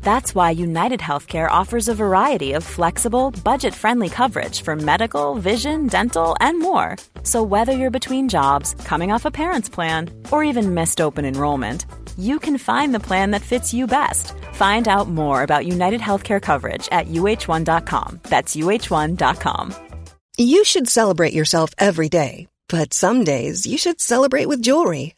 That's why United Healthcare offers a variety of flexible, budget friendly coverage for medical, vision, dental, and more. So, whether you're between jobs, coming off a parent's plan, or even missed open enrollment, you can find the plan that fits you best. Find out more about United Healthcare coverage at uh1.com. That's uh1.com. You should celebrate yourself every day, but some days you should celebrate with jewelry.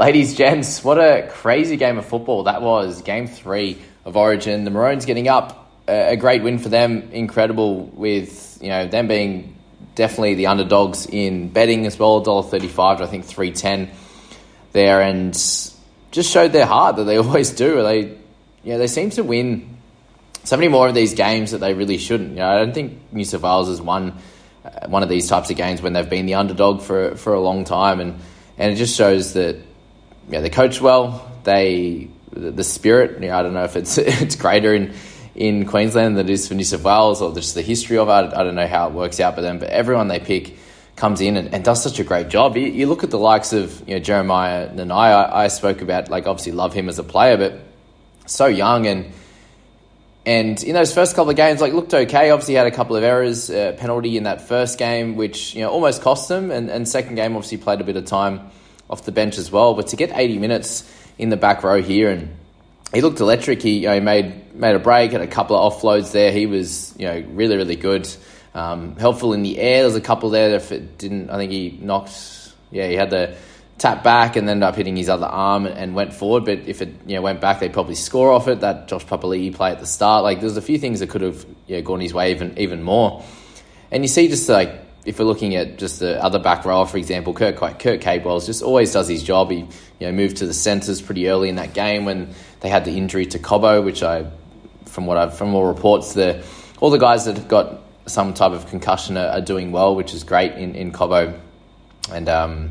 Ladies, gents, what a crazy game of football that was. Game three of Origin. The Maroons getting up, a great win for them. Incredible with you know them being definitely the underdogs in betting as well. $1.35 to I think three ten there, and just showed their heart that they always do. They know they seem to win so many more of these games that they really shouldn't. You know, I don't think New South Wales has won uh, one of these types of games when they've been the underdog for for a long time, and and it just shows that yeah, they coach well. They the spirit. You know, I don't know if it's it's greater in in Queensland than it is for New South Wales or just the history of it. I don't know how it works out for them, but everyone they pick comes in and, and does such a great job. You, you, look at the likes of you know Jeremiah Nanai. I, I spoke about like obviously love him as a player, but so young and. And in those first couple of games, like looked okay. Obviously, had a couple of errors, uh, penalty in that first game, which you know almost cost them. And, and second game, obviously played a bit of time off the bench as well. But to get 80 minutes in the back row here, and he looked electric. He, you know, made made a break, and a couple of offloads there. He was you know really really good, um, helpful in the air. There's a couple there that if it didn't, I think he knocked. Yeah, he had the tap back and ended up hitting his other arm and, went forward. But if it you know went back, they'd probably score off it. That Josh Papali'i play at the start, like there's a few things that could have gone his way even even more. And you see just like if we're looking at just the other back row, for example, Kurt, Kurt Capewell's just always does his job. He you know moved to the centres pretty early in that game when they had the injury to Cobbo, which I, from what I've from all reports, the all the guys that have got some type of concussion are, are doing well, which is great in in Cobbo, and um,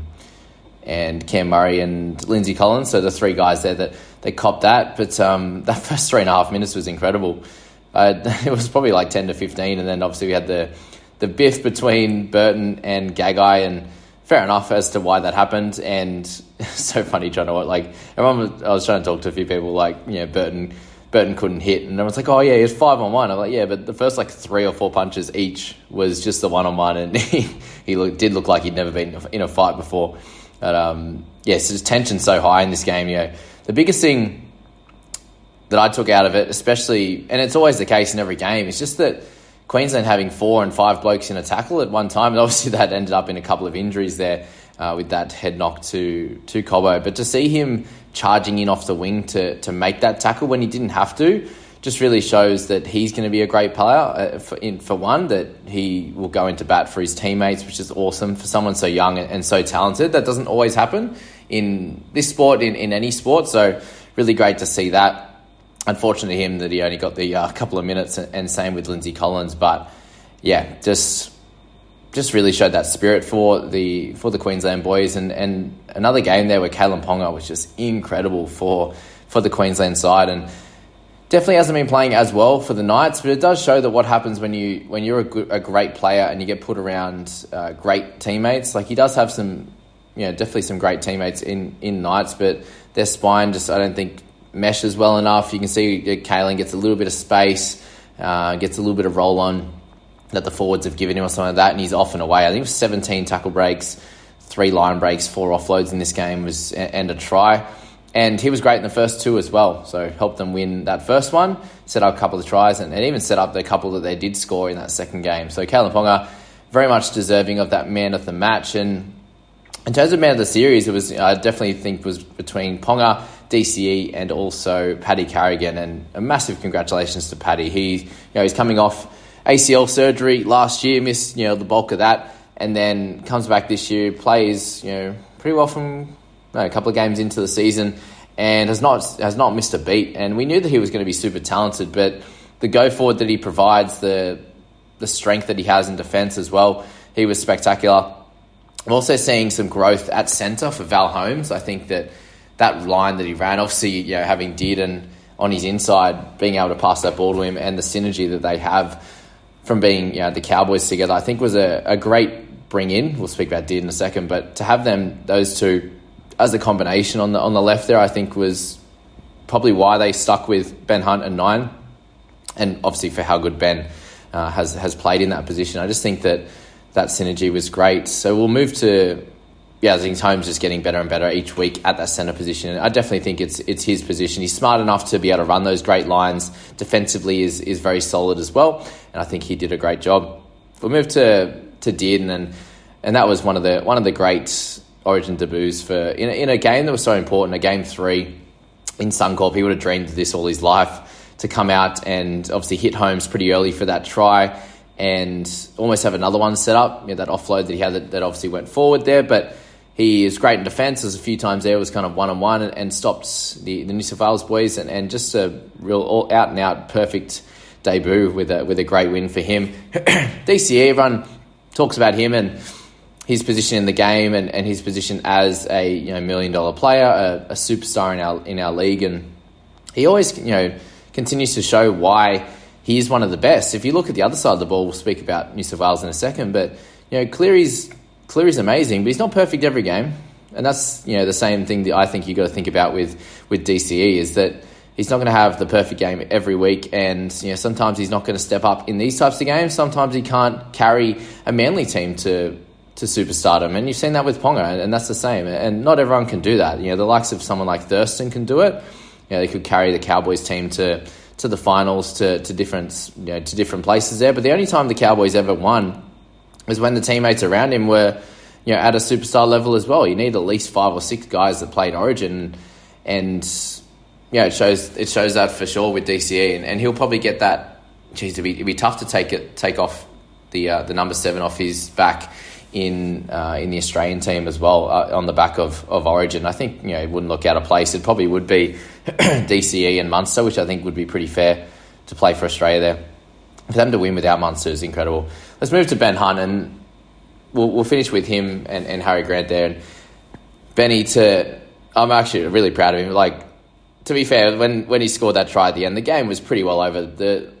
and Cam Murray and Lindsay Collins. So the three guys there that they copped that, but um, that first three and a half minutes was incredible. Uh, it was probably like ten to fifteen, and then obviously we had the the biff between Burton and Gagai, and fair enough as to why that happened. And so funny trying to like everyone. Was, I was trying to talk to a few people like you know Burton. Burton couldn't hit, and everyone's like, "Oh yeah, he's five on one." I'm like, "Yeah, but the first like three or four punches each was just the one on one, and he he look, did look like he'd never been in a fight before." But um, yes, yeah, so tension so high in this game. You know, the biggest thing that I took out of it, especially, and it's always the case in every game, is just that Queensland having four and five blokes in a tackle at one time, and obviously that ended up in a couple of injuries there uh, with that head knock to to Cobbo. But to see him charging in off the wing to to make that tackle when he didn't have to, just really shows that he's going to be a great player. Uh, for, in, for one, that he will go into bat for his teammates, which is awesome for someone so young and, and so talented. That doesn't always happen in this sport, in, in any sport. So really great to see that unfortunate to him that he only got the uh, couple of minutes, and same with Lindsay Collins. But yeah, just just really showed that spirit for the for the Queensland boys, and, and another game there where Kalyn Ponga was just incredible for for the Queensland side, and definitely hasn't been playing as well for the Knights, but it does show that what happens when you when you're a, good, a great player and you get put around uh, great teammates. Like he does have some, you know, definitely some great teammates in in Knights, but their spine just I don't think meshes well enough. You can see Kalyn gets a little bit of space, uh, gets a little bit of roll on that the forwards have given him or something like that, and he's off and away. I think it was 17 tackle breaks, three line breaks, four offloads in this game was and a try. And he was great in the first two as well, so helped them win that first one, set up a couple of tries, and, and even set up the couple that they did score in that second game. So Kalyn Ponga, very much deserving of that man of the match. And in terms of man of the series, it was I definitely think was between Ponga, DCE, and also Paddy Carrigan. And a massive congratulations to Paddy. He, you know, he's coming off ACL surgery last year, missed you know the bulk of that, and then comes back this year, plays you know pretty well from a couple of games into the season and has not has not missed a beat. And we knew that he was going to be super talented, but the go forward that he provides, the the strength that he has in defence as well, he was spectacular. I'm also seeing some growth at centre for Val Holmes. I think that that line that he ran, obviously, you know, having Dearden on his inside, being able to pass that ball to him, and the synergy that they have from being you know, the Cowboys together, I think was a, a great bring in. We'll speak about Dearden in a second, but to have them, those two, as a combination on the on the left there, I think was probably why they stuck with Ben Hunt and nine, and obviously for how good Ben uh, has has played in that position. I just think that that synergy was great. So we'll move to yeah, I think Holmes just getting better and better each week at that centre position. I definitely think it's it's his position. He's smart enough to be able to run those great lines. Defensively is is very solid as well, and I think he did a great job. We'll move to to Dearden and and that was one of the one of the great Origin debuts for in a, in a game that was so important, a game three in Suncorp. He would have dreamed of this all his life to come out and obviously hit Holmes pretty early for that try and almost have another one set up. You know, that offload that he had that, that obviously went forward there, but he is great in defence. There's a few times there was kind of one on one and stopped the, the New South Wales boys and, and just a real out and out perfect debut with a with a great win for him. DCE, everyone talks about him and his position in the game and, and his position as a you know million dollar player, a, a superstar in our in our league, and he always you know continues to show why he is one of the best. If you look at the other side of the ball, we'll speak about New South Wales in a second, but you know Cleary's Cleary's amazing, but he's not perfect every game, and that's you know the same thing that I think you got to think about with with DCE is that he's not going to have the perfect game every week, and you know sometimes he's not going to step up in these types of games. Sometimes he can't carry a Manly team to to superstardom, and you've seen that with Ponga, and that's the same. And not everyone can do that. You know, the likes of someone like Thurston can do it. You know, they could carry the Cowboys team to to the finals, to to different you know to different places there. But the only time the Cowboys ever won was when the teammates around him were you know at a superstar level as well. You need at least five or six guys that played Origin, and yeah, it shows it shows that for sure with DCE, and, and he'll probably get that. Geez, it'd be, it'd be tough to take it take off the uh, the number seven off his back in uh, in the Australian team as well uh, on the back of, of Origin. I think you know it wouldn't look out of place. It probably would be DCE and Munster, which I think would be pretty fair to play for Australia there. For them to win without Munster is incredible. Let's move to Ben Hunt and we'll, we'll finish with him and, and Harry Grant there. And Benny, to I'm actually really proud of him. Like to be fair, when when he scored that try at the end, the game was pretty well over. The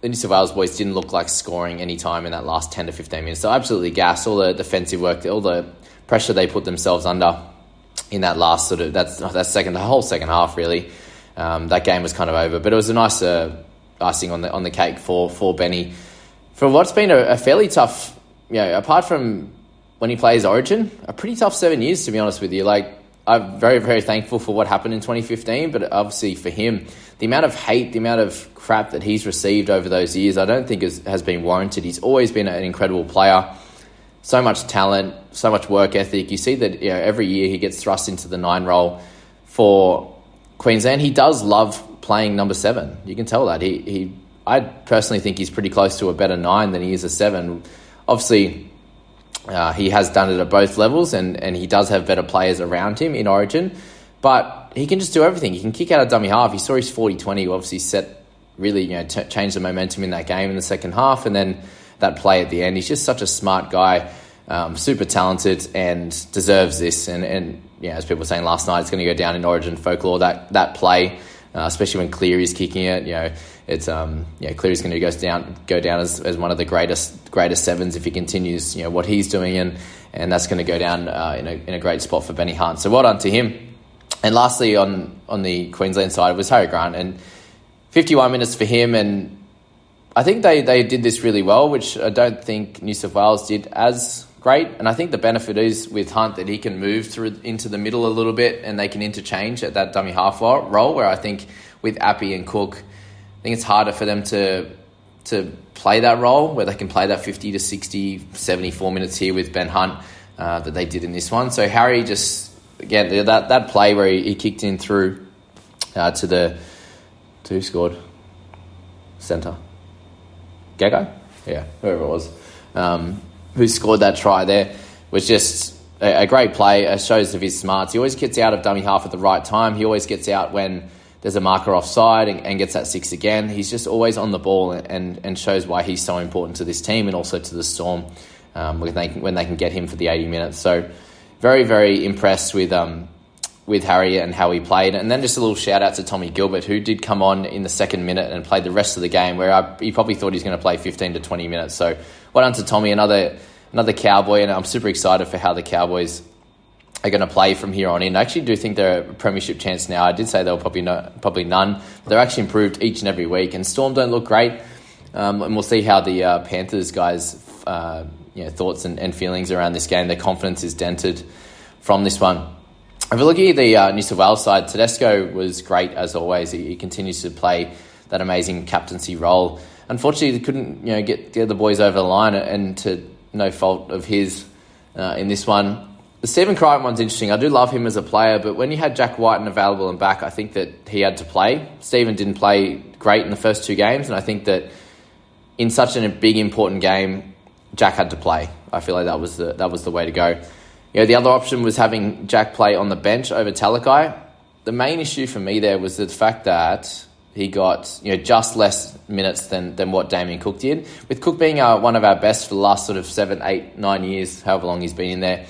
the New South Wales boys didn't look like scoring any time in that last 10 to 15 minutes. So absolutely gas, all the defensive work, all the pressure they put themselves under in that last sort of, that's that second, the whole second half really. Um, that game was kind of over, but it was a nice uh, icing on the on the cake for for Benny for what's been a, a fairly tough, you know, apart from when he plays Origin, a pretty tough seven years to be honest with you. Like I'm very very thankful for what happened in 2015, but obviously for him, the amount of hate, the amount of crap that he's received over those years, I don't think is, has been warranted. He's always been an incredible player, so much talent, so much work ethic. You see that you know, every year he gets thrust into the nine role for Queensland. He does love playing number seven. You can tell that. He, he I personally think he's pretty close to a better nine than he is a seven. Obviously, uh, he has done it at both levels, and, and he does have better players around him in Origin. But he can just do everything. He can kick out a dummy half. He saw his 40 20, obviously set really you know t- change the momentum in that game in the second half, and then that play at the end. He's just such a smart guy, um, super talented, and deserves this. And and yeah, as people were saying last night, it's going to go down in Origin folklore. That that play, uh, especially when Cleary's kicking it, you know, it's um yeah Cleary's going to go down go down as, as one of the greatest greatest sevens if he continues you know what he's doing, and and that's going to go down uh, in a in a great spot for Benny Hunt. So well done to him. and lastly, on on the Queensland side was Harry Grant, and 51 minutes for him, and I think they, they did this really well, which I don't think New South Wales did as great. And I think the benefit is with Hunt that he can move through into the middle a little bit, and they can interchange at that dummy half role. Where I think with Api and Cook, I think it's harder for them to to play that role where they can play that 50 to 60, 74 minutes here with Ben Hunt uh, that they did in this one. So Harry just again that that play where he, he kicked in through uh, to the to who scored centre Gagai, yeah, whoever it was, um, who scored that try there was just a, a great play. It shows of his smarts. He always gets out of dummy half at the right time. He always gets out when there's a marker offside and, and, gets that six again. He's just always on the ball and, and shows why he's so important to this team and also to the Storm um, when, they, when they can get him for the 80 minutes. So, very, very impressed with um, with Harry and how he played. And then just a little shout out to Tommy Gilbert, who did come on in the second minute and played the rest of the game, where I, he probably thought he was going to play 15 to 20 minutes. So well done to Tommy, another another Cowboy, and I'm super excited for how the Cowboys are going to play from here on in. I actually do think they're a premiership chance now. I did say they were probably no, probably none. They're actually improved each and every week, and Storm don't look great. Um, and we'll see how the uh, Panthers guys' uh, you know, thoughts and, and feelings around this game. Their confidence is dented from this one. If we're at the uh, New South Wales side, Tedesco was great as always. He, he, continues to play that amazing captaincy role. Unfortunately, they couldn't you know get the other boys over the line, and to no fault of his uh, in this one. The Stephen Crichton one's interesting. I do love him as a player, but when you had Jack Wighton available and back, I think that he had to play. Stephen didn't play great in the first two games, and I think that in such a big important game, Jack had to play. I feel like that was the that was the way to go. You know, the other option was having Jack play on the bench over Talakai. The main issue for me there was the fact that he got you know just less minutes than, than what Damien Cook did. With Cook being uh, one of our best for the last sort of seven, eight, nine years, however long he's been in there,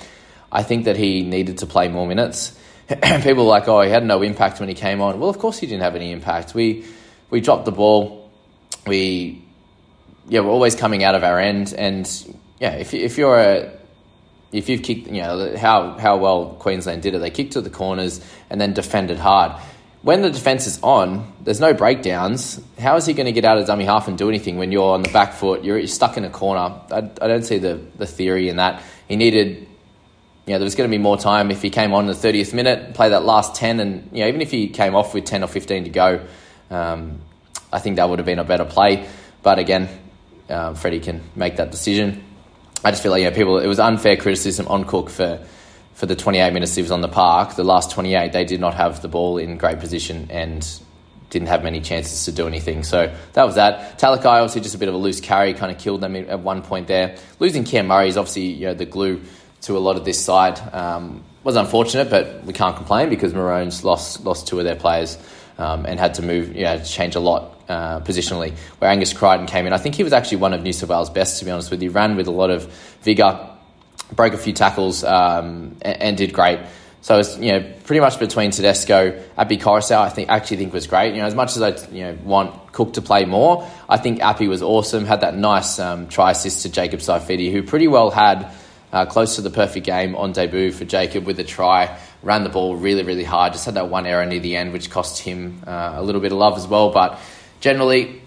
I think that he needed to play more minutes. People are like, oh, he had no impact when he came on. Well, of course he didn't have any impact. We we dropped the ball. We yeah, we're always coming out of our end, and yeah, if if you're a if you've kicked, you know, how, how well Queensland did it, they kicked to the corners and then defended hard. When the defence is on, there's no breakdowns. How is he going to get out of dummy half and do anything when you're on the back foot? You're, you're stuck in a corner. I, I don't see the, the theory in that. He needed, you know, there was going to be more time if he came on in the 30th minute, play that last 10, and, you know, even if he came off with 10 or 15 to go, um, I think that would have been a better play. But again, uh, Freddie can make that decision. I just feel like yeah, people. It was unfair criticism on Cook for for the 28 minutes he was on the park. The last 28, they did not have the ball in great position and didn't have many chances to do anything. So that was that. Talakai obviously just a bit of a loose carry, kind of killed them at one point there. Losing Cam Murray is obviously you know the glue to a lot of this side. Um, was unfortunate, but we can't complain because Maroons lost lost two of their players um, and had to move, you know, change a lot uh, positionally, where Angus Crichton came in. I think he was actually one of New South Wales' best, to be honest with you. Ran with a lot of vigour, broke a few tackles, um, and, and, did great. So it was, you know, pretty much between Tedesco, Api Koroisau, I think actually think was great. You know, as much as I you know want Cook to play more, I think Api was awesome. Had that nice um, try assist to Jacob Saifiti, who pretty well had uh, close to the perfect game on debut for Jacob with a try. Ran the ball really, really hard. Just had that one error near the end, which cost him uh, a little bit of love as well. But generally,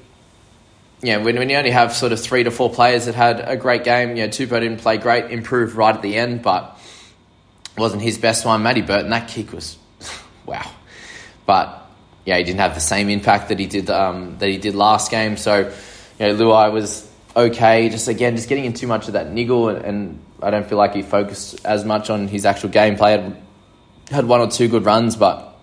yeah, when, when you only have sort of three to four players that had a great game, you know, didn't play great, improved right at the end, but wasn't his best one. Matty Burton, that kick was wow. But yeah, he didn't have the same impact that he did um, that he did last game. So, you know, Luai was okay. Just again, just getting in too much of that niggle, and, and I don't feel like he focused as much on his actual gameplay. Had, had one or two good runs, but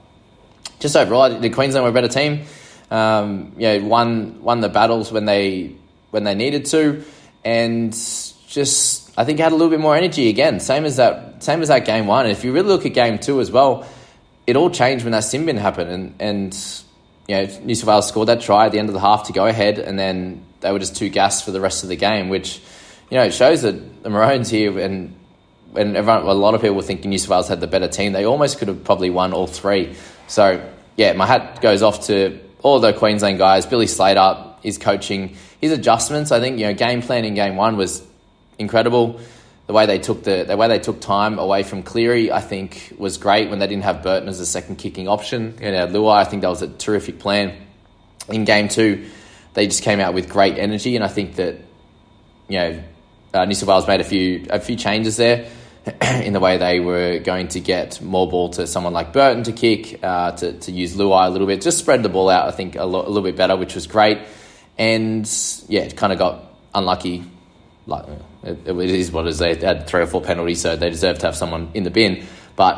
just overall, the Queensland were a better team um, you know, won won the battles when they when they needed to, and just I think had a little bit more energy again. Same as that same as that game one. And if you really look at game two as well, it all changed when that sin bin happened, and and you know New South Wales scored that try at the end of the half to go ahead, and then they were just too gassed for the rest of the game, which you know it shows that the Maroons here and. And everyone, a lot of people were thinking New South Wales had the better team. They almost could have probably won all three. So yeah, my hat goes off to all the Queensland guys, Billy Slater, his coaching, his adjustments. I think you know game plan in game one was incredible. the way they took the the way they took time away from Cleary, I think was great when they didn't have Burton as a second kicking option. You uh, know, Luai, I think that was a terrific plan. In game two, they just came out with great energy, and I think that you know uh, New South Wales made a few a few changes there in the way they were going to get more ball to someone like Burton to kick, uh, to to use Luai a little bit, just spread the ball out. I think a, lo- a little bit better, which was great, and yeah, it kind of got unlucky like it, it is what it is. They had three or four penalties, so they deserve to have someone in the bin. But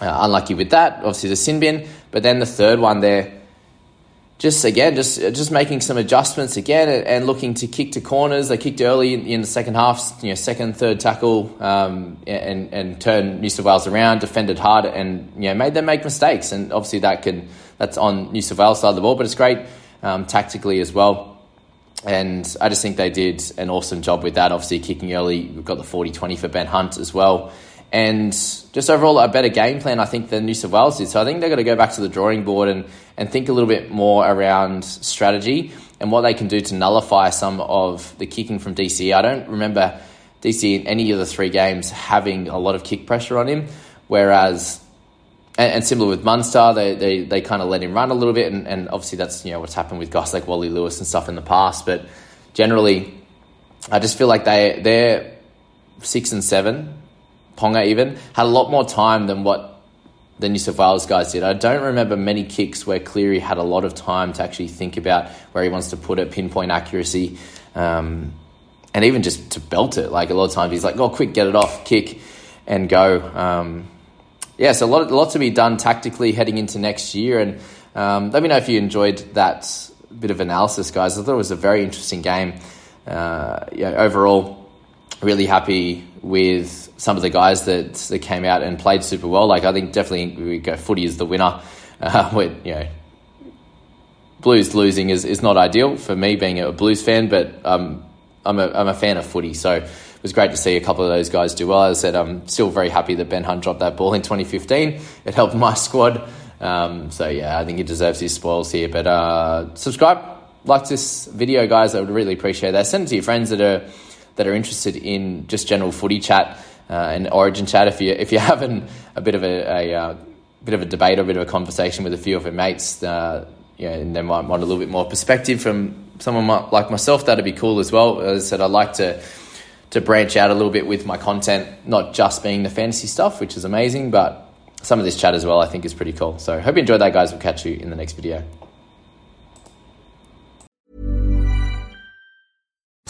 uh, unlucky with that, obviously the sin bin. But then the third one there, just again, just just making some adjustments again and, and looking to kick to corners. They kicked early in, in, the second half, you know, second, third tackle, um, and and turned New South Wales around, defended hard, and you know made them make mistakes. And obviously that can that's on New South Wales side of the ball, but it's great um, tactically as well and I just think they did an awesome job with that. Obviously, kicking early, we've got the 40 20 for Ben Hunt as well. And just overall, a better game plan, I think, than New South Wales did. So I think they've got to go back to the drawing board and, and think a little bit more around strategy and what they can do to nullify some of the kicking from DC. I don't remember DC in any of the three games having a lot of kick pressure on him, whereas and, and, similar with Munster, they, they, they kind of let him run a little bit, and, and obviously that's you know what's happened with guys like Wally Lewis and stuff in the past. But generally, I just feel like they they're six and seven, Ponga even had a lot more time than what the New South Wales guys did. I don't remember many kicks where Cleary had a lot of time to actually think about where he wants to put it, pinpoint accuracy, um, and even just to belt it. Like a lot of times he's like, "Oh, quick, get it off, kick, and go." Um, yeah, so a lot, a lot to be done tactically heading into next year. And um, let me know if you enjoyed that bit of analysis, guys. I thought it was a very interesting game. Uh, yeah, overall, really happy with some of the guys that, that came out and played super well. Like I think definitely we go footy is the winner. Uh, with, you know, Blues losing is, is not ideal for me being a Blues fan, but um, I'm a I'm a fan of footy, so it was great to see a couple of those guys do well. As I said, I'm still very happy that Ben Hunt dropped that ball in 2015. It helped my squad. Um, so yeah, I think he deserves his spoils here. But uh, subscribe, like this video, guys. I would really appreciate that. Send it to your friends that are that are interested in just general footy chat uh, and Origin chat. If you if you're having a bit of a, a uh, bit of a debate or a bit of a conversation with a few of your mates, uh, yeah, and they might want a little bit more perspective from someone like myself, that'd be cool as well. As I said, I like to to branch out a little bit with my content, not just being the fantasy stuff, which is amazing, but some of this chat as well, I think is pretty cool. So hope you enjoyed that, guys. We'll catch you in the next video.